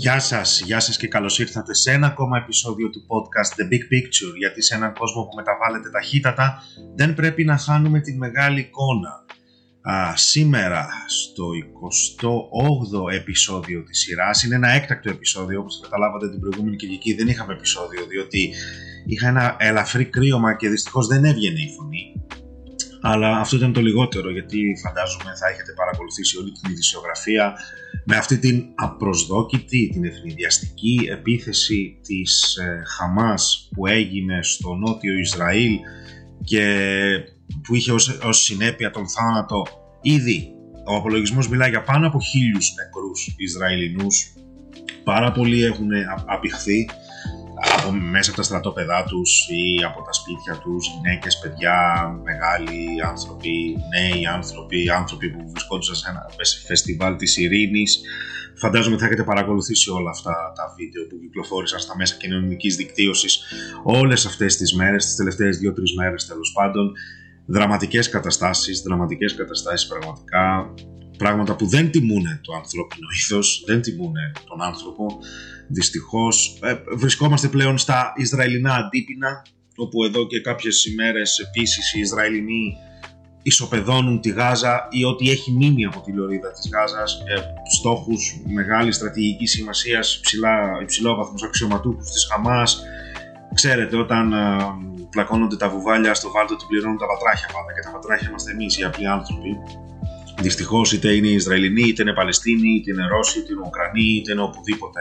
Γεια σας, γεια σας και καλώς ήρθατε σε ένα ακόμα επεισόδιο του podcast The Big Picture γιατί σε έναν κόσμο που μεταβάλλεται ταχύτατα δεν πρέπει να χάνουμε την μεγάλη εικόνα. Α, σήμερα στο 28ο επεισόδιο της σειράς είναι ένα έκτακτο επεισόδιο όπως καταλάβατε την προηγούμενη Κυριακή δεν είχαμε επεισόδιο διότι είχα ένα ελαφρύ κρύωμα και δυστυχώς δεν έβγαινε η φωνή αλλά αυτό ήταν το λιγότερο γιατί φαντάζομαι θα έχετε παρακολουθήσει όλη την ειδησιογραφία με αυτή την απροσδόκητη, την ευνηδιαστική επίθεση της ε, Χαμάς που έγινε στο νότιο Ισραήλ και που είχε ως, ως συνέπεια τον θάνατο. Ήδη ο απολογισμός μιλάει για πάνω από χίλιους νεκρούς Ισραηλινούς. Πάρα πολλοί έχουν απηχθεί από μέσα από τα στρατόπεδά τους ή από τα σπίτια τους, γυναίκες, παιδιά, μεγάλοι άνθρωποι, νέοι άνθρωποι, άνθρωποι που βρισκόντουσαν σε ένα φεστιβάλ της ειρήνης. Φαντάζομαι θα έχετε παρακολουθήσει όλα αυτά τα βίντεο που κυκλοφόρησαν στα μέσα κοινωνικής δικτύωσης όλες αυτές τις μέρες, τις τελευταίες δύο-τρεις μέρες τέλος πάντων. Δραματικές καταστάσεις, δραματικές καταστάσεις πραγματικά, πράγματα που δεν τιμούν το ανθρώπινο ήθος, δεν τιμούν τον άνθρωπο δυστυχώς. Ε, βρισκόμαστε πλέον στα Ισραηλινά αντίπεινα, όπου εδώ και κάποιες ημέρες επίσης οι Ισραηλινοί ισοπεδώνουν τη Γάζα ή ό,τι έχει μείνει από τη λωρίδα της Γάζας ε, στόχους μεγάλης στρατηγικής σημασίας ψηλά, υψηλόβαθμους αξιωματούχους της Χαμάς ξέρετε όταν ε, πλακώνονται τα βουβάλια στο βάλτο του πληρώνουν τα πατράχια πάντα και τα πατράχια είμαστε εμείς οι απλοί άνθρωποι Δυστυχώς είτε είναι Ισραηλινοί, είτε είναι Παλαιστίνοι, είτε είναι Ρώσοι, είτε είναι Ουκρανοί, είτε είναι οπουδήποτε,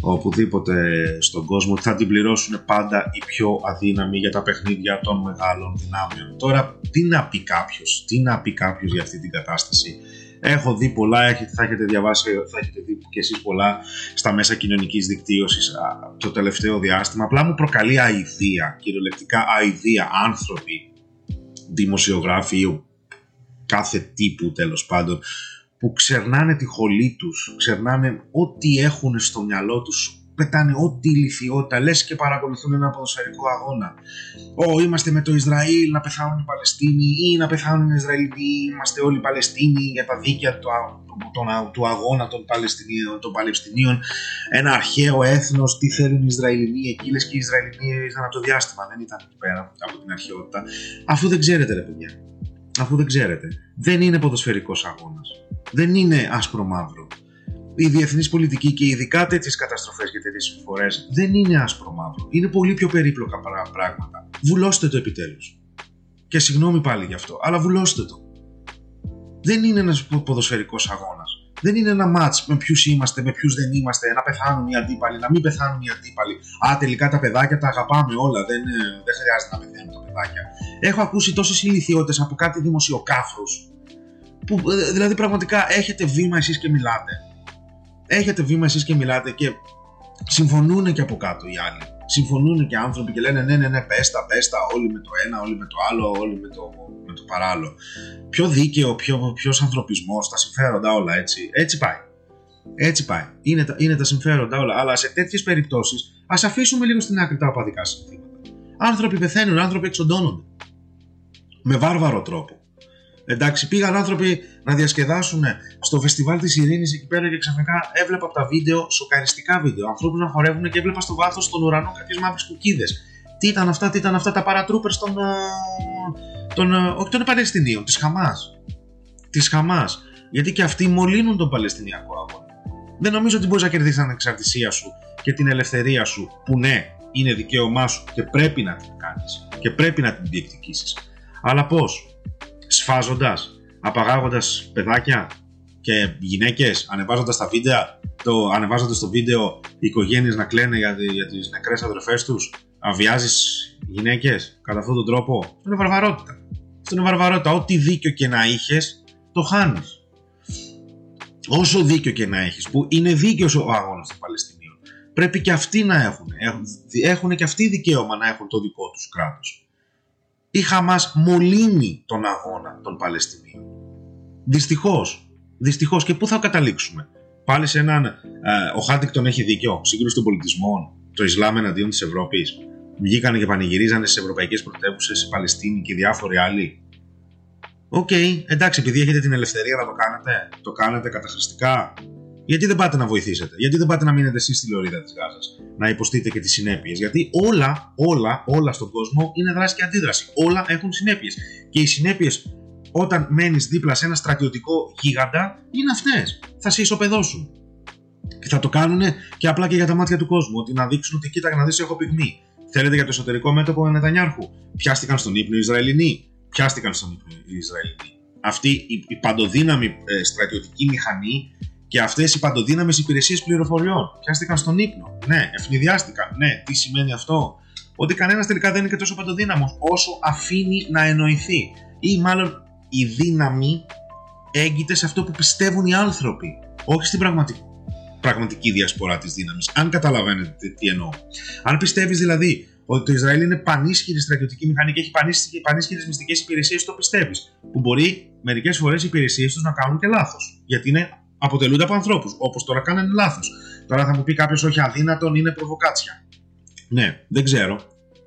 οπουδήποτε στον κόσμο, θα την πληρώσουν πάντα οι πιο αδύναμοι για τα παιχνίδια των μεγάλων δυνάμεων. Τώρα, τι να πει κάποιος, τι να πει κάποιος για αυτή την κατάσταση. Έχω δει πολλά, θα έχετε διαβάσει, θα έχετε δει και εσείς πολλά στα μέσα κοινωνικής δικτύωσης το τελευταίο διάστημα. Απλά μου προκαλεί αηδία, κυριολεκτικά αηδία, άνθρωποι, δημοσιογράφοι, κάθε τύπου τέλος πάντων που ξερνάνε τη χολή τους, ξερνάνε ό,τι έχουν στο μυαλό τους, πετάνε ό,τι ηλικιότητα, λες και παρακολουθούν ένα ποδοσφαιρικό αγώνα. Ω, είμαστε με το Ισραήλ, να πεθάνουν οι Παλαιστίνοι ή να πεθάνουν οι Ισραηλοί, είμαστε όλοι Παλαιστίνοι για τα δίκαια του, του, του αγώνα των Παλαιστινίων, των Παλαιστινίων, ένα αρχαίο έθνος, τι θέλουν οι Ισραηλινοί εκεί, λες και οι Ισραηλινοί ήταν το διάστημα, δεν ήταν εκεί πέρα από την αρχαιότητα. Αφού δεν ξέρετε ρε παιδιά, αφού δεν ξέρετε. Δεν είναι ποδοσφαιρικός αγώνας. Δεν είναι άσπρο-μαύρο. Η διεθνής πολιτική και ειδικά τέτοιες καταστροφές και τέτοιες συμφορέ δεν είναι άσπρο-μαύρο. Είναι πολύ πιο περίπλοκα πράγματα. Βουλώστε το επιτέλους. Και συγγνώμη πάλι γι' αυτό, αλλά βουλώστε το. Δεν είναι ένας ποδοσφαιρικός αγώνας. Δεν είναι ένα μάτ με ποιους είμαστε, με ποιους δεν είμαστε, να πεθάνουν οι αντίπαλοι, να μην πεθάνουν οι αντίπαλοι. Α, τελικά τα παιδάκια τα αγαπάμε όλα, δεν, ε, δεν χρειάζεται να πεθαίνουν τα παιδάκια. Έχω ακούσει τόσες ηλικιότητες από κάτι δημοσιοκάφρου. Που ε, δηλαδή πραγματικά έχετε βήμα εσείς και μιλάτε. Έχετε βήμα εσείς και μιλάτε και συμφωνούν και από κάτω οι άλλοι. Συμφωνούν και άνθρωποι και λένε ναι, ναι, ναι, πέστα, πέστα, όλοι με το ένα, όλοι με το άλλο, όλοι με το, με το παράλληλο. Πιο δίκαιο, πιο, ποιος ανθρωπισμός, τα συμφέροντα όλα έτσι. Έτσι πάει. Έτσι πάει. Είναι τα, είναι τα συμφέροντα όλα. Αλλά σε τέτοιες περιπτώσεις ας αφήσουμε λίγο στην άκρη τα οπαδικά συνθήματα. Άνθρωποι πεθαίνουν, άνθρωποι εξοντώνονται. Με βάρβαρο τρόπο. Εντάξει, πήγαν άνθρωποι να διασκεδάσουν στο φεστιβάλ της Ειρήνης εκεί πέρα και ξαφνικά έβλεπα από τα βίντεο, σοκαριστικά βίντεο, ανθρώπους να χορεύουν και έβλεπα στο βάθος των ουρανό κάποιες μαύρες κουκίδες. Τι ήταν αυτά, τι ήταν αυτά τα παρατρούπερ των. των όχι των Παλαιστινίων, της Χαμάς. Της Χαμάς. Γιατί και αυτοί μολύνουν τον Παλαιστινιακό αγώνα. Δεν νομίζω ότι μπορείς να κερδίσεις την ανεξαρτησία σου και την ελευθερία σου, που ναι, είναι δικαίωμά σου και πρέπει να την κάνεις και πρέπει να την διεκδικήσεις. Αλλά πώς, σφάζοντας, απαγάγοντας παιδάκια και γυναίκες, ανεβάζοντας τα βίντεο, το, ανεβάζοντας το βίντεο οι οικογένειες να κλαίνε για, για τις νεκρές αδερφές τους, αβιάζεις γυναίκες κατά αυτόν τον τρόπο. Αυτό είναι βαρβαρότητα. Αυτό είναι βαρβαρότητα. Ό,τι δίκιο και να είχες, το χάνεις. Όσο δίκιο και να έχεις, που είναι δίκαιος ο αγώνας των Παλαιστινίων, πρέπει και αυτοί να έχουν. Έχουν και αυτοί δικαίωμα να έχουν το δικό τους κράτος. Η Χαμάς μολύνει τον αγώνα των Παλαιστινίων. Δυστυχώς. Δυστυχώς. Και πού θα καταλήξουμε; Πάλι σε έναν. Ε, ο Χάντινγκτον έχει δίκιο. Σύγκρουση των πολιτισμών. Το Ισλάμ εναντίον της Ευρώπης. Βγήκανε και πανηγυρίζανε στις ευρωπαϊκές πρωτεύουσες, η Παλαιστίνη και διάφοροι άλλοι. OK, okay, εντάξει, επειδή έχετε την ελευθερία να το κάνετε, το κάνετε καταχρηστικά. Γιατί δεν πάτε να βοηθήσετε, γιατί δεν πάτε να μείνετε εσείς στη λωρίδα της Γάζας, να υποστείτε και τις συνέπειες. Γιατί όλα, όλα, όλα στον κόσμο είναι δράση και αντίδραση. Όλα έχουν συνέπειες. Και οι συνέπειες όταν μένεις δίπλα σε ένα στρατιωτικό γίγαντα είναι αυτές. Θα σε ισοπεδώσουν. Και θα το κάνουν και απλά και για τα μάτια του κόσμου. Ότι να δείξουν ότι κοίτα να δεις, έχω πυγμή. Θέλετε για το εσωτερικό μέτωπο Νετανιάρχου. Πιάστηκαν στον ύπνο οι Ισραηλινοί. Πιάστηκαν στον ύπνο οι Ισραηλινοί. Αυτή η, η παντοδύναμη ε, στρατιωτική μηχανή και αυτές οι παντοδύναμες υπηρεσίες πληροφοριών πιάστηκαν στον ύπνο. Ναι, ευνηδιάστηκαν. Ναι, τι σημαίνει αυτό; Ότι κανένας τελικά δεν είναι και τόσο παντοδύναμος όσο αφήνει να εννοηθεί. Ή μάλλον η δύναμη έγκυται σε αυτό που πιστεύουν οι άνθρωποι, όχι στην πραγματική, πραγματική διασπορά της δύναμης. Αν καταλαβαίνετε τι εννοώ. Αν πιστεύεις δηλαδή ότι το Ισραήλ είναι πανίσχυρη στρατιωτική μηχανή και έχει πανίσχυρες μυστικές υπηρεσίες, το πιστεύεις. Που μπορεί μερικές φορές οι υπηρεσίες τους να κάνουν και λάθος. Γιατί είναι, αποτελούνται από ανθρώπους. Όπως τώρα κάνανε λάθος. Τώρα θα μου πει κάποιος, Όχι, αδύνατον είναι προβοκάτσια. Ναι, δεν ξέρω.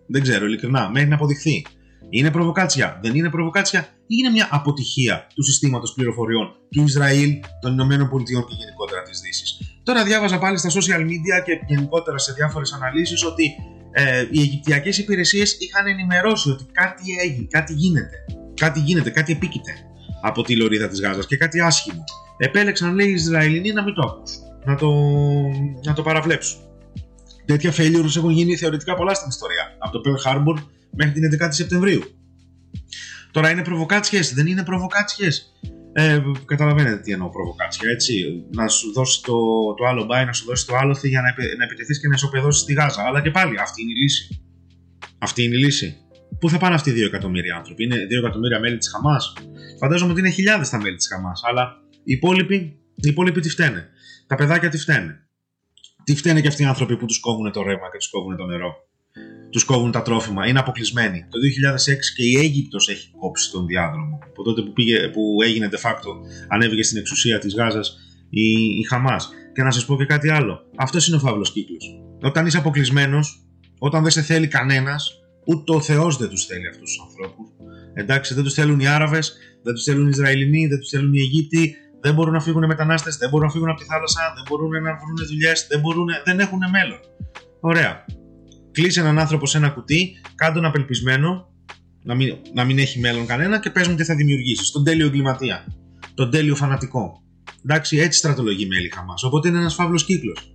Δεν ξέρω, ειλικρινά. Μέχρι να αποδειχθεί. Είναι προβοκάτσια, δεν είναι προβοκάτσια ή είναι μια αποτυχία του συστήματος πληροφοριών του Ισραήλ, των Ηνωμένων Πολιτειών και γενικότερα της Δύσης. Τώρα διάβαζα πάλι στα social media και γενικότερα σε διάφορες αναλύσεις ότι ε, οι Αιγυπτιακές υπηρεσίες είχαν ενημερώσει ότι κάτι έγινε, κάτι γίνεται. Κάτι γίνεται, κάτι επίκειται από τη λωρίδα της Γάζας και κάτι άσχημο. Επέλεξαν, λέει, οι Ισραηλινοί να μην το ακούσουν, να το, να το παραβλέψουν. Τέτοια failures έχουν γίνει θεωρητικά πολλά στην ιστορία. Από το Pearl Harbor μέχρι την 11η Σεπτεμβρίου. Τώρα είναι προβοκάτσιες, δεν είναι προβοκάτσιες. Ε, καταλαβαίνετε τι εννοώ προβοκάτσια, έτσι. Να σου δώσει το, το άλλο μπάι, να σου δώσει το άλλο για να, να επιτεθείς και να ισοπεδώσεις τη Γάζα. Αλλά και πάλι αυτή είναι η λύση. Αυτή είναι η λύση. Πού θα πάνε αυτοί οι 2 εκατομμύρια άνθρωποι, Είναι 2 εκατομμύρια μέλη της Χαμάς; Φαντάζομαι ότι είναι χιλιάδες τα μέλη της Χαμάς. Αλλά οι υπόλοιποι, οι υπόλοιποι τι φταίνε; Τα παιδάκια τι φταίνε; Τι φταίνε και αυτοί οι άνθρωποι που τους κόβουν το ρεύμα και τους κόβουν το νερό; Τους κόβουν τα τρόφιμα, είναι αποκλεισμένοι. Το 2006 και η Αίγυπτος έχει κόψει τον διάδρομο. Από τότε που, πήγε, που έγινε de facto, ανέβηκε στην εξουσία της Γάζας η, η Χαμάς. Και να σας πω και κάτι άλλο. Αυτός είναι ο φαύλος κύκλος. Όταν είσαι αποκλεισμένος, όταν δεν σε θέλει κανένας, ούτε ο Θεός δεν τους θέλει αυτούς τους ανθρώπους. Εντάξει, δεν τους θέλουν οι Άραβες, δεν τους θέλουν οι Ισραηλινοί, δεν τους θέλουν οι Αιγύπτιοι, δεν μπορούν να φύγουν μετανάστες, δεν μπορούν να φύγουν από τη θάλασσα, δεν μπορούν να βρουν δουλειές, δεν, δεν έχουν μέλλον. Ωραία κλείσει έναν άνθρωπο σε ένα κουτί, κάνε τον απελπισμένο, να μην, να μην έχει μέλλον κανένα και πες μου τι θα δημιουργήσεις. Τον τέλειο εγκληματία. Τον τέλειο φανατικό. Εντάξει, έτσι στρατολογεί μέλη Χαμάς. Οπότε είναι ένας φαύλος κύκλος.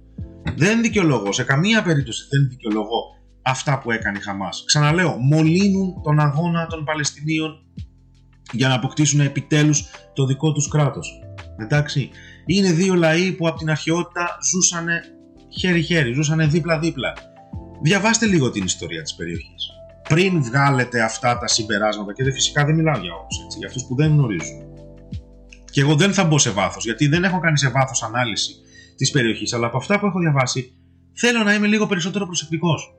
Δεν δικαιολογώ, σε καμία περίπτωση δεν δικαιολογώ αυτά που έκανε η Χαμάς. Ξαναλέω, μολύνουν τον αγώνα των Παλαιστινίων για να αποκτήσουν επιτέλους το δικό τους κράτος. Εντάξει, είναι δύο λαοί που από την αρχαιότητα ζούσαν χέρι-χέρι, ζούσαν δίπλα-δίπλα διαβάστε λίγο την ιστορία της περιοχής. Πριν βγάλετε αυτά τα συμπεράσματα, και φυσικά δεν μιλάω για όλους, έτσι, για αυτούς που δεν γνωρίζουν. Και εγώ δεν θα μπω σε βάθος, γιατί δεν έχω κάνει σε βάθος ανάλυση της περιοχής, αλλά από αυτά που έχω διαβάσει, θέλω να είμαι λίγο περισσότερο προσεκτικός.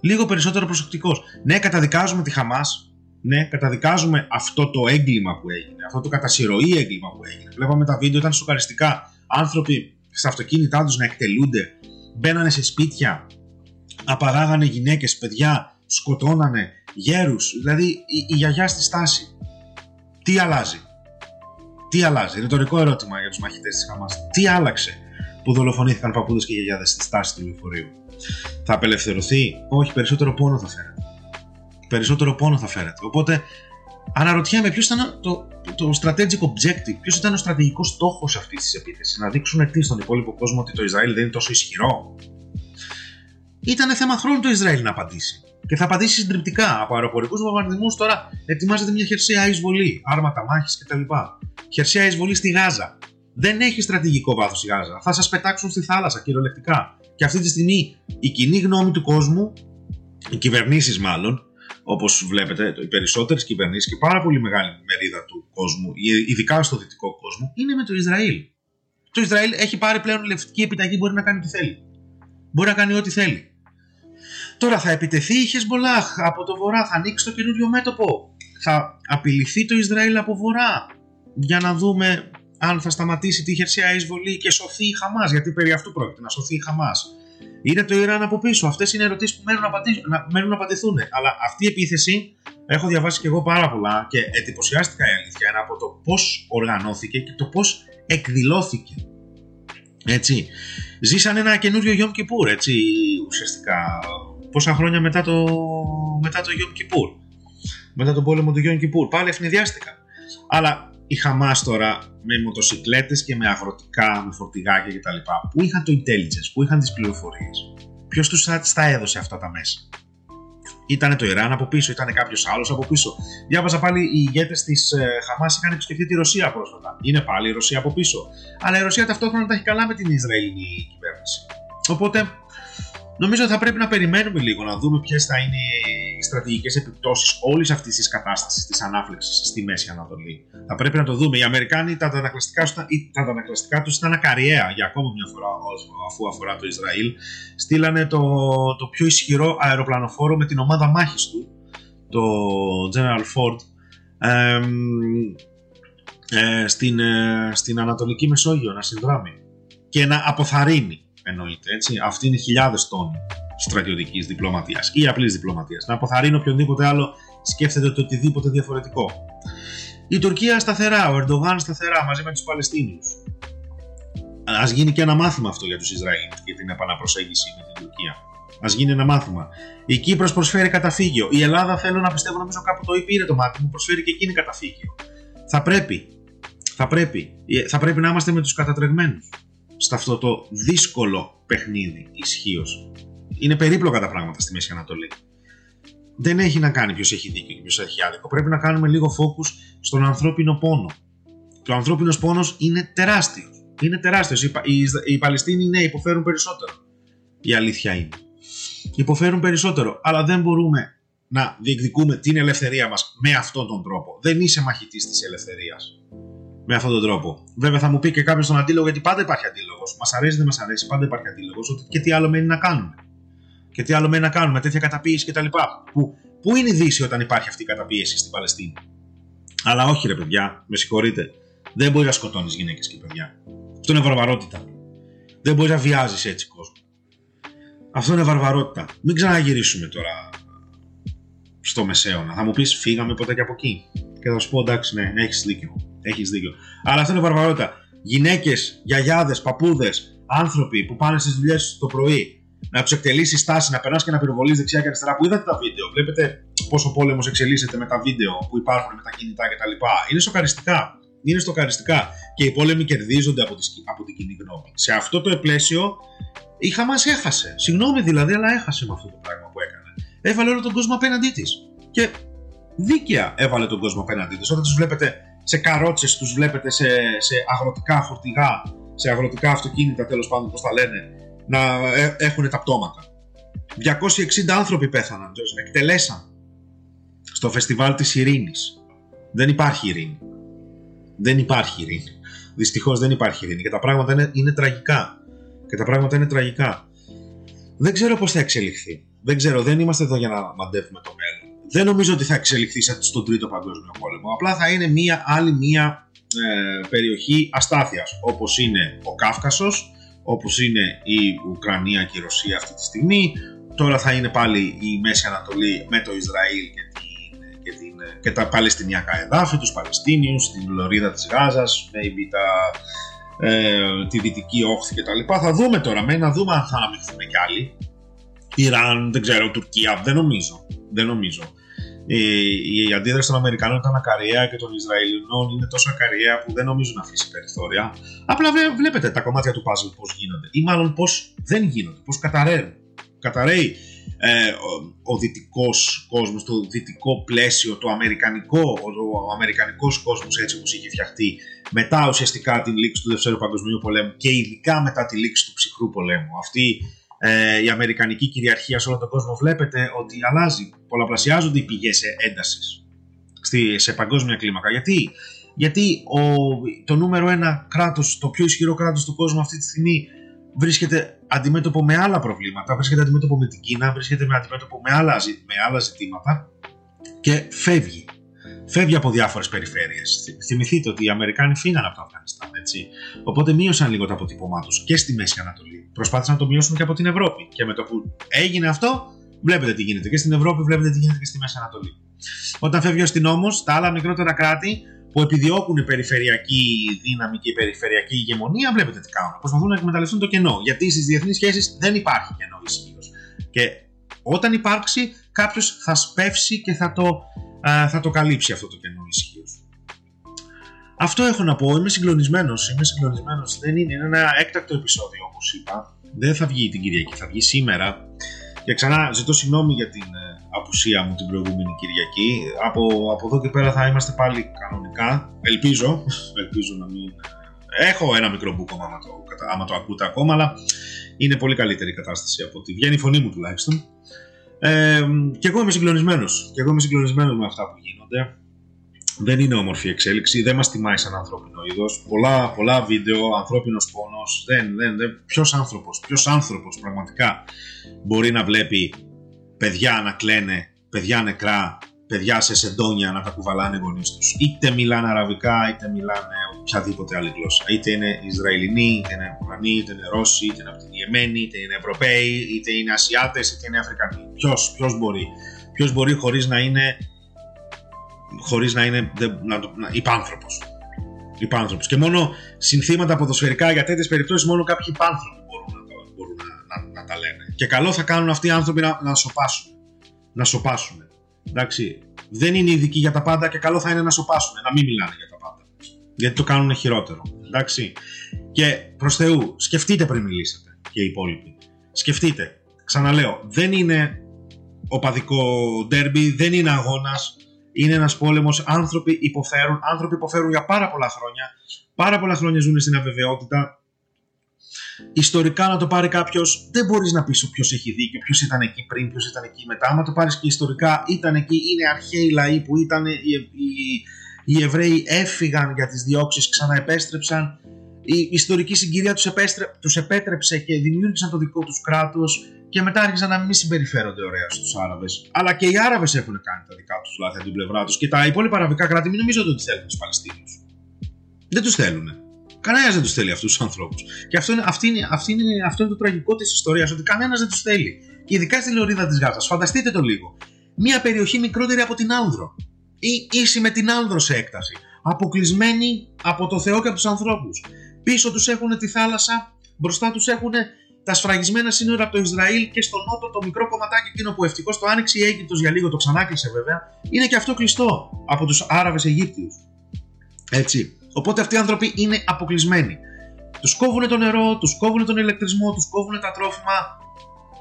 Λίγο περισσότερο προσεκτικός. Ναι, καταδικάζουμε τη Χαμάς, ναι, καταδικάζουμε αυτό το έγκλημα που έγινε, αυτό το κατασυρωή έγκλημα που έγινε. Βλέπαμε τα βίντεο, ήταν σοκαριστικά. Άνθρωποι στα αυτοκίνητά τους να εκτελούνται, μπαίνανε σε σπίτια, απαράγανε γυναίκες, παιδιά, σκοτώνανε γέρους, δηλαδή η, η γιαγιά στη στάση. Τι αλλάζει; Τι αλλάζει; Ρητορικό ερώτημα για τους μαχητές της Χαμάς. Τι άλλαξε που δολοφονήθηκαν παππούδες και γιαγιάδες στη στάση του λεωφορείου; Θα απελευθερωθεί; Όχι, περισσότερο πόνο θα φέρετε. Περισσότερο πόνο θα φέρετε. Οπότε αναρωτιέμαι ποιος ήταν το, το strategic objective, ποιος ήταν ο στρατηγικός στόχος αυτής της επίθεσης. Να δείξουν τι στον υπόλοιπο κόσμο ότι το Ισραήλ δεν είναι τόσο ισχυρό ήταν θέμα χρόνου το Ισραήλ να απαντήσει. Και θα απαντήσει συντριπτικά. Από αεροπορικούς βομβαρδισμούς τώρα ετοιμάζεται μια χερσαία εισβολή, άρματα μάχης κτλ. Χερσαία εισβολή στη Γάζα. Δεν έχει στρατηγικό βάθος η Γάζα. Θα σας πετάξουν στη θάλασσα κυριολεκτικά. Και αυτή τη στιγμή η κοινή γνώμη του κόσμου, οι κυβερνήσεις μάλλον, όπως βλέπετε, οι περισσότερες κυβερνήσεις και πάρα πολύ μεγάλη μερίδα του κόσμου, ειδικά στο δυτικό κόσμο, είναι με το Ισραήλ. Το Ισραήλ έχει πάρει πλέον λευτική επιταγή, μπορεί να κάνει ό,τι θέλει. Μπορεί να κάνει ό,τι θέλει. Τώρα θα επιτεθεί η Χεσμολάχ από το βορρά, θα ανοίξει το καινούριο μέτωπο. Θα απειληθεί το Ισραήλ από βορρά για να δούμε αν θα σταματήσει τη χερσαία εισβολή και σωθεί η Χαμάς. Γιατί περί αυτού πρόκειται, να σωθεί η Χαμάς. Είναι το Ιράν από πίσω. Αυτές είναι ερωτήσεις που μένουν να, μένουν να απαντηθούν. Αλλά αυτή η επίθεση έχω διαβάσει και εγώ πάρα πολλά και εντυπωσιάστηκα η αλήθεια από το πώς οργανώθηκε και το πώς εκδηλώθηκε. Έτσι. Ζήσαν ένα καινούριο Yom Kippur, έτσι, ουσιαστικά. Πόσα χρόνια μετά το, μετά το Yom Kippur. Μετά τον πόλεμο του Yom Kippur. Πάλι ευνηδιάστηκαν. Αλλά η Χαμάς τώρα με μοτοσυκλέτες και με αγροτικά, με φορτηγάκια κτλ. Πού είχαν το intelligence, πού είχαν τις πληροφορίες. Ποιος τους τα έδωσε αυτά τα μέσα; Ήταν το Ιράν από πίσω, ήταν κάποιος άλλος από πίσω. Διάβαζα πάλι οι ηγέτες της ε, Χαμάς είχαν επισκεφτεί τη Ρωσία πρόσφατα. Είναι πάλι η Ρωσία από πίσω. Αλλά η Ρωσία ταυτόχρονα τα έχει καλά με την Ισραηλινή κυβέρνηση. Οπότε νομίζω θα πρέπει να περιμένουμε λίγο να δούμε ποιες θα είναι οι στρατηγικές επιπτώσεις όλης αυτής της κατάστασης της ανάφλεξης στη Μέση Ανατολή. Θα πρέπει να το δούμε. Οι Αμερικάνοι τα αντανακλαστικά τους ήταν ακαριέα για ακόμα μια φορά αφού αφορά το Ισραήλ. Στείλανε το, το πιο ισχυρό αεροπλανοφόρο με την ομάδα μάχης του, το General Ford, ε, στην, ε, στην Ανατολική Μεσόγειο να συνδράμει και να αποθαρρύνει εννοείται έτσι. Αυτή είναι χιλιάδες τόνοι στρατιωτικής διπλωματίας ή απλής διπλωματίας. Να αποθαρρύνει οποιονδήποτε άλλο σκέφτεται το οτιδήποτε διαφορετικό. Η Τουρκία σταθερά, ο Ερντογάν σταθερά μαζί με τους Παλαιστίνιους. Α γίνει και ένα μάθημα αυτό για τους Ισραήλ και την επαναπροσέγγιση με την Τουρκία. Α γίνει ένα μάθημα. Η Κύπρος προσφέρει καταφύγιο. Η Ελλάδα θέλω να πιστεύω, νομίζω κάπου το είπε, το μάτι μου, προσφέρει και εκείνη καταφύγιο. Θα πρέπει, θα πρέπει, θα πρέπει να είμαστε με τους κατατρεγμένους σε αυτό το δύσκολο παιχνίδι ισχύως. Είναι περίπλοκα τα πράγματα στη Μέση Ανατολή. Δεν έχει να κάνει ποιος έχει δίκιο και ποιος έχει άδικο. Πρέπει να κάνουμε λίγο focus στον ανθρώπινο πόνο. Και ο ανθρώπινος πόνος είναι τεράστιος. Είναι τεράστιος. Οι, οι, οι Παλαιστίνοι ναι, υποφέρουν περισσότερο. Η αλήθεια είναι. Υποφέρουν περισσότερο. Αλλά δεν μπορούμε να διεκδικούμε την ελευθερία μας με αυτόν τον τρόπο. Δεν είσαι μαχητής της ελευθερίας με αυτόν τον τρόπο. Βέβαια θα μου πει και κάποιος τον αντίλογο γιατί πάντα υπάρχει αντίλογος. Μας αρέσει, δεν μας αρέσει, πάντα υπάρχει αντίλογος. Ότι και τι άλλο μένει να κάνουμε. Και τι άλλο μένει να κάνουμε, τέτοια καταπίεση κτλ. Που, πού είναι η Δύση όταν υπάρχει αυτή η καταπίεση στην Παλαιστίνη. Αλλά όχι ρε παιδιά, με συγχωρείτε. Δεν μπορείς να σκοτώνεις γυναίκες και παιδιά. Αυτό είναι βαρβαρότητα. Δεν μπορείς να βιάζεις έτσι κόσμο. Αυτό είναι βαρβαρότητα. Μην ξαναγυρίσουμε τώρα στο μεσαίωνα. Θα μου πεις φύγαμε ποτέ και από εκεί. Και θα σου πω εντάξει, ναι, έχεις δίκιο. Έχεις δίκιο. Αλλά αυτό είναι βαρβαρότητα. Γυναίκες, γιαγιάδες, παππούδες, άνθρωποι που πάνε στις δουλειές το πρωί, να τους εκτελήσεις στάση, να περνά και να πυροβολείς δεξιά και αριστερά. Που είδατε τα βίντεο, βλέπετε πόσο ο πόλεμος εξελίσσεται με τα βίντεο που υπάρχουν με τα κινητά κτλ. Είναι σοκαριστικά. Είναι στοκαριστικά. Και οι πόλεμοι κερδίζονται από, τη, από την κοινή γνώμη. Σε αυτό το πλαίσιο η Χαμάς έχασε. Συγγνώμη δηλαδή, αλλά έχασε με αυτό το πράγμα που έκανε. Έβαλε όλο τον κόσμο απέναντί της. Και δίκαια έβαλε τον κόσμο απέναντί της. Όταν τους βλέπετε σε καρότσες, τους βλέπετε σε, σε αγροτικά φορτηγά, σε αγροτικά αυτοκίνητα τέλος πάντων, πώς τα λένε, να ε, έχουν τα πτώματα. 260 άνθρωποι πέθαναν, εκτελέσαν στο φεστιβάλ της ειρήνης. Δεν υπάρχει ειρήνη. Δεν υπάρχει ειρήνη. Δυστυχώς δεν υπάρχει ειρήνη και τα πράγματα είναι, είναι τραγικά. Και τα πράγματα είναι τραγικά. Δεν ξέρω πώς θα εξελιχθεί. Δεν ξέρω, δεν είμαστε εδώ για να μαντεύουμε το μέλλον δεν νομίζω ότι θα εξελιχθεί στον τρίτο παγκόσμιο πόλεμο. Απλά θα είναι μια άλλη μια ε, περιοχή αστάθειας όπως είναι ο Κάφκασος, όπως είναι η Ουκρανία και η Ρωσία αυτή τη στιγμή. Τώρα θα είναι πάλι η Μέση Ανατολή με το Ισραήλ και, την, και, την, και τα Παλαιστινιακά εδάφη, τους Παλαιστίνιους, την Λωρίδα της Γάζας, maybe τα, ε, τη Δυτική Όχθη κτλ. Θα δούμε τώρα, με να δούμε αν θα αναμειχθούν κι άλλοι. Ιράν, δεν ξέρω, Τουρκία, δεν νομίζω. Δεν νομίζω η, η αντίδραση των Αμερικανών ήταν ακαριαία και των Ισραηλινών είναι τόσο ακαριαία που δεν νομίζουν να αφήσει περιθώρια. Απλά βλέπετε τα κομμάτια του puzzle πώς γίνονται, ή μάλλον πώς δεν γίνονται, πώς καταραίουν. Καταραίει ε, ο, ο δυτικός κόσμος, το δυτικό πλαίσιο, το αμερικανικό, ο, ο αμερικανικός κόσμος έτσι όπως είχε φτιαχτεί μετά ουσιαστικά την λήξη του Δευτέρου Παγκοσμίου Πολέμου και ειδικά μετά τη λήξη του ψυχρού πολέμου. Αυτή ε, η αμερικανική κυριαρχία σε όλο τον κόσμο βλέπετε ότι αλλάζει, πολλαπλασιάζονται οι πηγές έντασης σε παγκόσμια κλίμακα. Γιατί, Γιατί ο, το νούμερο ένα κράτος, το πιο ισχυρό κράτος του κόσμου αυτή τη στιγμή βρίσκεται αντιμέτωπο με άλλα προβλήματα, βρίσκεται αντιμέτωπο με την Κίνα, βρίσκεται με αντιμέτωπο με άλλα, με άλλα ζητήματα και φεύγει. Φεύγει από διάφορες περιφέρειες. Θυμηθείτε ότι οι Αμερικάνοι φύγαν από το Αφγανιστάν, έτσι. Οπότε μείωσαν λίγο το αποτύπωμά τους και στη Μέση Ανατολή προσπάθησαν να το μειώσουν και από την Ευρώπη. Και με το που έγινε αυτό, βλέπετε τι γίνεται και στην Ευρώπη, βλέπετε τι γίνεται και στη Μέση Ανατολή. Όταν φεύγει ο αστυνόμος, τα άλλα μικρότερα κράτη που επιδιώκουν περιφερειακή δύναμη και περιφερειακή ηγεμονία, βλέπετε τι κάνουν. Προσπαθούν να εκμεταλλευτούν το κενό. Γιατί στις διεθνείς σχέσεις δεν υπάρχει κενό ισχύως. Και όταν υπάρξει, κάποιος θα σπεύσει και θα το, θα το καλύψει αυτό το κενό ισχύω. Αυτό έχω να πω. Είμαι συγκλονισμένος. Είμαι συγκλονισμένος. Δεν είναι, είναι ένα έκτακτο επεισόδιο όπως είπα. Δεν θα βγει την Κυριακή, θα βγει σήμερα. Και ξανά ζητώ συγγνώμη για την ε, απουσία μου την προηγούμενη Κυριακή. Από, από εδώ και πέρα θα είμαστε πάλι κανονικά. Ελπίζω, ελπίζω να μην... Ε, έχω ένα μικρό μπούκομα άμα το, άμα το ακούτε ακόμα, αλλά είναι πολύ καλύτερη η κατάσταση από ότι βγαίνει η φωνή μου τουλάχιστον. Ε, και εγώ είμαι συγκλονισμένος. Και εγώ είμαι συγκλονισμένος με αυτά που γίνονται. Δεν είναι όμορφη εξέλιξη, δεν μας τιμάει σαν ανθρώπινο είδος. Πολλά, πολλά βίντεο, ανθρώπινος πόνος. Δεν, δεν, δεν. Ποιος άνθρωπος, ποιος άνθρωπος πραγματικά μπορεί να βλέπει παιδιά να κλαίνε, παιδιά νεκρά, παιδιά σε σεντόνια να τα κουβαλάνε οι γονείς τους. Είτε μιλάνε αραβικά, είτε μιλάνε οποιαδήποτε άλλη γλώσσα. Είτε είναι Ισραηλινοί, είτε είναι Ουκρανοί, είτε είναι Ρώσοι, είτε είναι από την Ιεμένη, είτε είναι Ευρωπαίοι, είτε είναι Ασιάτες, είτε είναι Αφρικανοί. Ποιος ποιος μπορεί. Ποιος μπορεί χωρίς να είναι. χωρίς να είναι να, να, υπάνθρωπος. υπάνθρωπος. Και μόνο συνθήματα ποδοσφαιρικά για τέτοιες περιπτώσεις μόνο κάποιοι υπάνθρωποι μπορούν, να, μπορούν να, να, να, τα λένε. Και καλό θα κάνουν αυτοί οι άνθρωποι να, να σοπάσουν. Να σοπάσουν. Εντάξει. Δεν είναι ειδικοί για τα πάντα και καλό θα είναι να σοπάσουν, να μην μιλάνε για τα πάντα. Γιατί το κάνουν χειρότερο. Εντάξει. Και προς Θεού, σκεφτείτε πριν μιλήσετε και οι υπόλοιποι. Σκεφτείτε. Ξαναλέω, δεν είναι οπαδικό ντέρμπι, δεν είναι αγώνας. Είναι ένας πόλεμος. Άνθρωποι υποφέρουν. Άνθρωποι υποφέρουν για πάρα πολλά χρόνια. Πάρα πολλά χρόνια ζουν στην αβεβαιότητα ιστορικά να το πάρει κάποιος, δεν μπορείς να πεις ποιος έχει δίκιο, ποιος ήταν εκεί πριν, ποιος ήταν εκεί μετά. Άμα το πάρεις και ιστορικά, ήταν εκεί, είναι αρχαίοι λαοί που ήταν οι, οι, οι Εβραίοι έφυγαν για τις διώξεις, ξαναεπέστρεψαν. Η ιστορική συγκυρία τους τους επέτρεψε και δημιούργησαν το δικό τους κράτος και μετά άρχισαν να μην συμπεριφέρονται ωραία στους Άραβες. Αλλά και οι Άραβες έχουν κάνει τα δικά τους λάθη από την πλευρά τους και τα υπόλοιπα αραβικά κράτη μην νομίζω ότι θέλουν τους Παλαιστίνιου. Δεν τους θέλουν. Κανένας δεν τους θέλει αυτούς τους ανθρώπους. Και αυτό είναι, αυτή είναι, αυτή είναι, αυτό είναι το τραγικό της ιστορίας, ότι κανένας δεν τους θέλει. Και ειδικά στη λωρίδα της Γάζας. Φανταστείτε το λίγο. Μια περιοχή μικρότερη από την Άνδρο. Ή ίση με την Άνδρος σε έκταση. Αποκλεισμένη από το Θεό και από τους ανθρώπους. Πίσω τους έχουν τη θάλασσα, μπροστά τους έχουν τα σφραγισμένα σύνορα από το Ισραήλ και στο νότο το μικρό κομματάκι εκείνο που ευτυχώς το άνοιξε η Αίγυπτος για λίγο, το ξανάκλεισε βέβαια, είναι και αυτό κλειστό από τους Άραβες Αιγύπτιους. Έτσι. Οπότε αυτοί οι άνθρωποι είναι αποκλεισμένοι. Τους κόβουν το νερό, τους κόβουν τον ηλεκτρισμό, τους κόβουν τα τρόφιμα.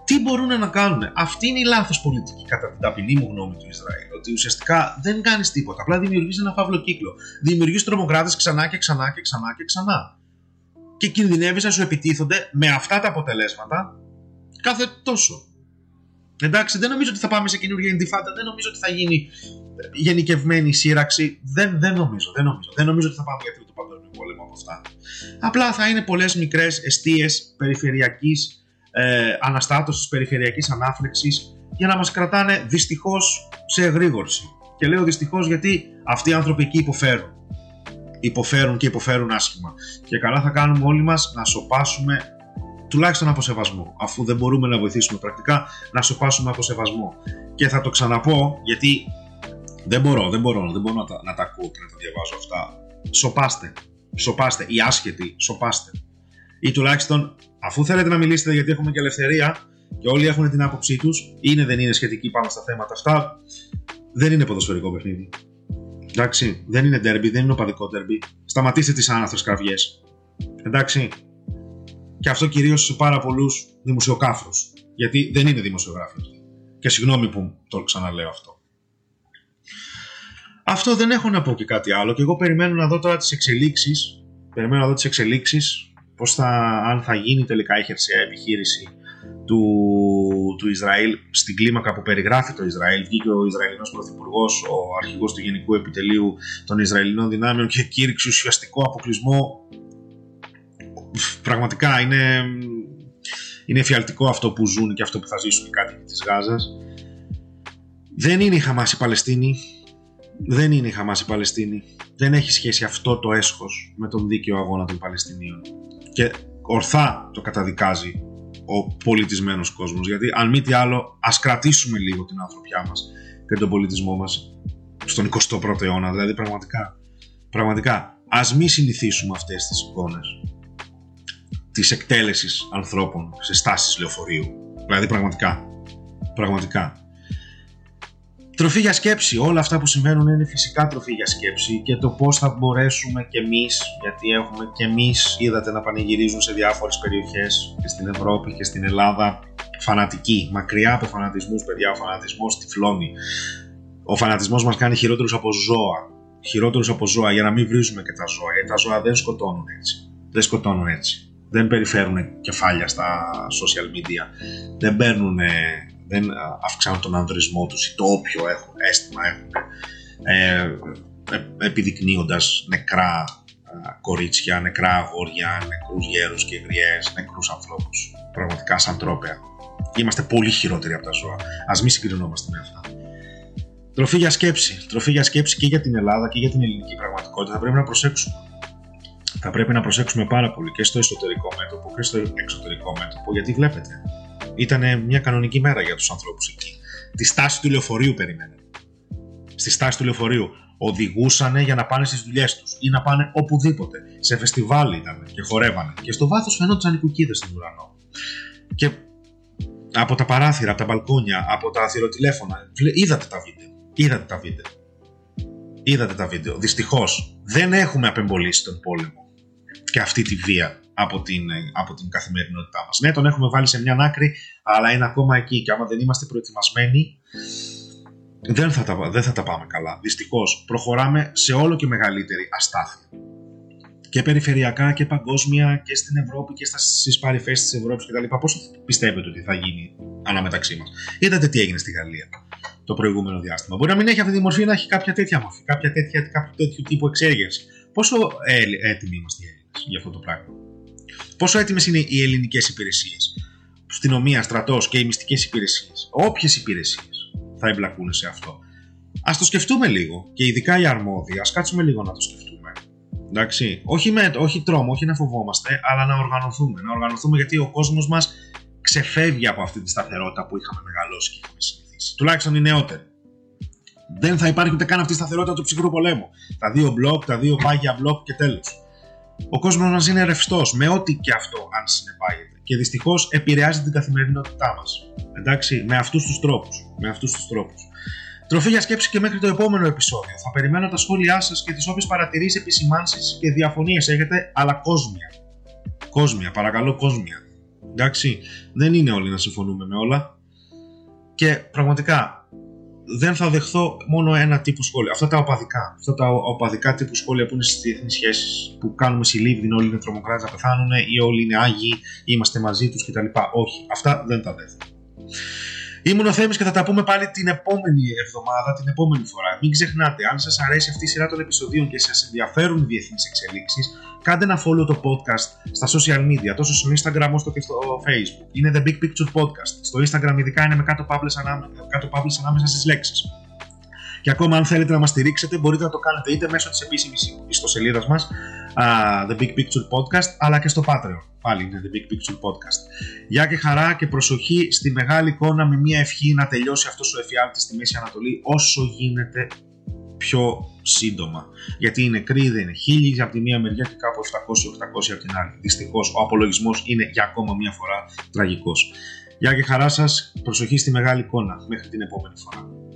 Τι μπορούν να κάνουν. Αυτή είναι η λάθος πολιτική, κατά την ταπεινή μου γνώμη του Ισραήλ. Ότι ουσιαστικά δεν κάνεις τίποτα. Απλά δημιουργείς ένα φαύλο κύκλο. Δημιουργείς τρομοκράτες ξανά και ξανά και ξανά και ξανά. Και κινδυνεύεις να σου επιτίθονται με αυτά τα αποτελέσματα κάθε τόσο. Εντάξει, δεν νομίζω ότι θα πάμε σε καινούργια εντυφάντα, δεν νομίζω ότι θα γίνει γενικευμένη σύραξη. Δεν, δεν νομίζω, δεν νομίζω. Δεν νομίζω ότι θα πάμε για τρίτο παγκόσμιο πόλεμο από αυτά. Απλά θα είναι πολλές μικρές αιστείες περιφερειακής ε, αναστάτωσης, περιφερειακής ανάφλεξης για να μας κρατάνε δυστυχώς σε εγρήγορση. Και λέω δυστυχώς γιατί αυτοί οι άνθρωποι εκεί υποφέρουν. Υποφέρουν και υποφέρουν άσχημα. Και καλά θα κάνουμε όλοι μας να σοπάσουμε τουλάχιστον από σεβασμό. Αφού δεν μπορούμε να βοηθήσουμε πρακτικά, να σοπάσουμε από σεβασμό. Και θα το ξαναπώ γιατί δεν μπορώ, δεν μπορώ, δεν μπορώ να τα, να τα ακούω και να τα διαβάζω αυτά. Σοπάστε. Σοπάστε. Οι άσχετοι, σοπάστε. Ή τουλάχιστον, αφού θέλετε να μιλήσετε γιατί έχουμε και ελευθερία και όλοι έχουν την άποψή τους, είναι δεν είναι σχετικοί πάνω στα θέματα αυτά, δεν είναι ποδοσφαιρικό παιχνίδι. Εντάξει, δεν είναι derby, δεν είναι οπαδικό derby. Σταματήστε τις άναθε κραυγές. Εντάξει. Και αυτό κυρίως σε πάρα πολλούς δημοσιοκάφρου. Γιατί δεν είναι δημοσιογράφοι. Και συγγνώμη που το ξαναλέω αυτό. Αυτό δεν έχω να πω και κάτι άλλο και εγώ περιμένω να δω τώρα τις εξελίξεις περιμένω να δω τις εξελίξεις πώς θα, αν θα γίνει τελικά η χερσαία επιχείρηση του, του Ισραήλ στην κλίμακα που περιγράφει το Ισραήλ βγήκε ο Ισραηλινός Πρωθυπουργός, ο αρχηγός του Γενικού Επιτελείου των Ισραηλινών Δυνάμεων και κήρυξε ουσιαστικό αποκλεισμό πραγματικά είναι, είναι εφιαλτικό αυτό που ζουν και αυτό που θα ζήσουν οι κάτοικοι της Γάζας δεν είναι η Χαμάς η Παλαιστίνη δεν είναι η Χαμάς η Παλαιστίνη. Δεν έχει σχέση αυτό το έσχος με τον δίκαιο αγώνα των Παλαιστινίων. Και ορθά το καταδικάζει ο πολιτισμένος κόσμος. Γιατί αν μη τι άλλο, ας κρατήσουμε λίγο την ανθρωπιά μας και τον πολιτισμό μας στον 21ο αιώνα. Δηλαδή πραγματικά Πραγματικά, ας μη συνηθίσουμε αυτές τις εικόνες της εκτέλεσης ανθρώπων σε στάσεις λεωφορείου. Δηλαδή πραγματικά, πραγματικά. Τροφή για σκέψη. Όλα αυτά που συμβαίνουν είναι φυσικά τροφή για σκέψη και το πώς θα μπορέσουμε κι εμείς, γιατί έχουμε κι εμείς, είδατε να πανηγυρίζουν σε διάφορες περιοχές και στην Ευρώπη και στην Ελλάδα, φανατικοί, μακριά από φανατισμούς, παιδιά, ο φανατισμός τυφλώνει. Ο φανατισμός μας κάνει χειρότερους από ζώα. Χειρότερους από ζώα για να μην βρίζουμε και τα ζώα, γιατί τα ζώα δεν σκοτώνουν έτσι. Δεν σκοτώνουν έτσι. Δεν περιφέρουν κεφάλια στα social media. Δεν παίρνουν δεν αυξάνουν τον ανδρισμό τους ή το όποιο έχουν, αίσθημα έχουν, ε, ε, επιδεικνύοντας νεκρά κορίτσια, νεκρά αγόρια, νεκρούς γέρους και γριές, νεκρούς ανθρώπους. Πραγματικά σαν τρόπια. Είμαστε πολύ χειρότεροι από τα ζώα. Ας μην συγκρινόμαστε με αυτά. Τροφή για σκέψη. Τροφή για σκέψη και για την Ελλάδα και για την ελληνική πραγματικότητα. Θα πρέπει να προσέξουμε. Θα πρέπει να προσέξουμε πάρα πολύ και στο εσωτερικό μέτωπο και στο εξωτερικό μέτωπο, γιατί βλέπετε, ήταν μια κανονική μέρα για τους ανθρώπους εκεί. Τη στάση του λεωφορείου περιμένουν. Στη στάση του λεωφορείου οδηγούσαν για να πάνε στις δουλειές τους ή να πάνε οπουδήποτε. Σε φεστιβάλ ήταν και χορεύανε. Και στο βάθος φαινόταν οι κουκίδες στον ουρανό. Και από τα παράθυρα, από τα μπαλκόνια, από τα θηροτηλέφωνα, είδατε τα βίντεο. Είδατε τα βίντεο. Είδατε τα βίντεο. Δυστυχώς δεν έχουμε απεμπολίσει τον πόλεμο και αυτή τη βία από την, από την καθημερινότητά μας. Ναι, τον έχουμε βάλει σε μια άκρη, αλλά είναι ακόμα εκεί και άμα δεν είμαστε προετοιμασμένοι, δεν θα τα, δεν θα τα πάμε καλά. Δυστυχώς, προχωράμε σε όλο και μεγαλύτερη αστάθεια. Και περιφερειακά και παγκόσμια και στην Ευρώπη και στις παρυφέ της Ευρώπης κτλ. Πώς πιστεύετε ότι θα γίνει αναμεταξύ μας; Είδατε τι έγινε στη Γαλλία το προηγούμενο διάστημα. Μπορεί να μην έχει αυτή τη μορφή, να έχει κάποια τέτοια μορφή, κάποια τέτοια, κάποιο τέτοιο τύπου εξέγερση. Πόσο έτοιμοι είμαστε για αυτό το πράγμα; Πόσο έτοιμες είναι οι ελληνικές υπηρεσίες, αστυνομία, στρατός και οι μυστικές υπηρεσίες, όποιες υπηρεσίες θα εμπλακούν σε αυτό; Α το σκεφτούμε λίγο και ειδικά οι αρμόδιοι, ας κάτσουμε λίγο να το σκεφτούμε. Εντάξει, όχι, με, όχι τρόμο, όχι να φοβόμαστε, αλλά να οργανωθούμε. Να οργανωθούμε γιατί ο κόσμος μας ξεφεύγει από αυτή τη σταθερότητα που είχαμε μεγαλώσει και είχαμε συνηθίσει. Τουλάχιστον οι νεότεροι. Δεν θα υπάρχει ούτε καν αυτή η σταθερότητα του ψυχρού πολέμου. Τα δύο μπλοκ, τα δύο πάγια μπλοκ και τέλος. Ο κόσμος μας είναι ρευστός με ό,τι και αυτό αν συνεπάγεται. Και δυστυχώς επηρεάζει την καθημερινότητά μας. Εντάξει, με αυτούς τους τρόπους. Με αυτούς τους τρόπους. Τροφή για σκέψη και μέχρι το επόμενο επεισόδιο. Θα περιμένω τα σχόλιά σας και τις όποιες παρατηρήσεις, επισημάνσεις και διαφωνίες έχετε, αλλά κόσμια. Κόσμια, παρακαλώ, κόσμια. Εντάξει, δεν είναι όλοι να συμφωνούμε με όλα. Και πραγματικά δεν θα δεχθώ μόνο ένα τύπο σχόλια. Αυτά τα οπαδικά. Αυτά τα οπαδικά τύπου σχόλια που είναι στις διεθνείς σχέσεις που κάνουμε συλλήβδιν, όλοι είναι τρομοκράτες να πεθάνουν ή όλοι είναι άγιοι ή είμαστε μαζί τους κτλ. Όχι, αυτά δεν τα δέχομαι. Ήμουν ο Θέμης και θα τα πούμε πάλι την επόμενη εβδομάδα, την επόμενη φορά. Μην ξεχνάτε, αν σας αρέσει αυτή η σειρά των επεισοδίων και σας ενδιαφέρουν οι διεθνείς εξελίξεις, κάντε ένα follow το podcast στα social media, τόσο στο Instagram όσο και στο Facebook. Είναι The Big Picture Podcast. Στο Instagram ειδικά είναι με κάτω παύλες ανάμεσα στις λέξεις. Και ακόμα αν θέλετε να μας στηρίξετε μπορείτε να το κάνετε είτε μέσω της επίσημης ιστοσελίδας μας uh, The Big Picture Podcast αλλά και στο Patreon. Πάλι είναι The Big Picture Podcast. Γεια και χαρά και προσοχή στη μεγάλη εικόνα με μια ευχή να τελειώσει αυτός ο εφιάλτης στη Μέση Ανατολή όσο γίνεται πιο σύντομα. Γιατί οι νεκροί δεν είναι χίλιοι από τη μία μεριά και κάπου 700-800 από την άλλη. Δυστυχώς ο απολογισμός είναι για ακόμα μία φορά τραγικός. Γεια και χαρά σας, προσοχή στη μεγάλη εικόνα. Μέχρι την επόμενη φορά.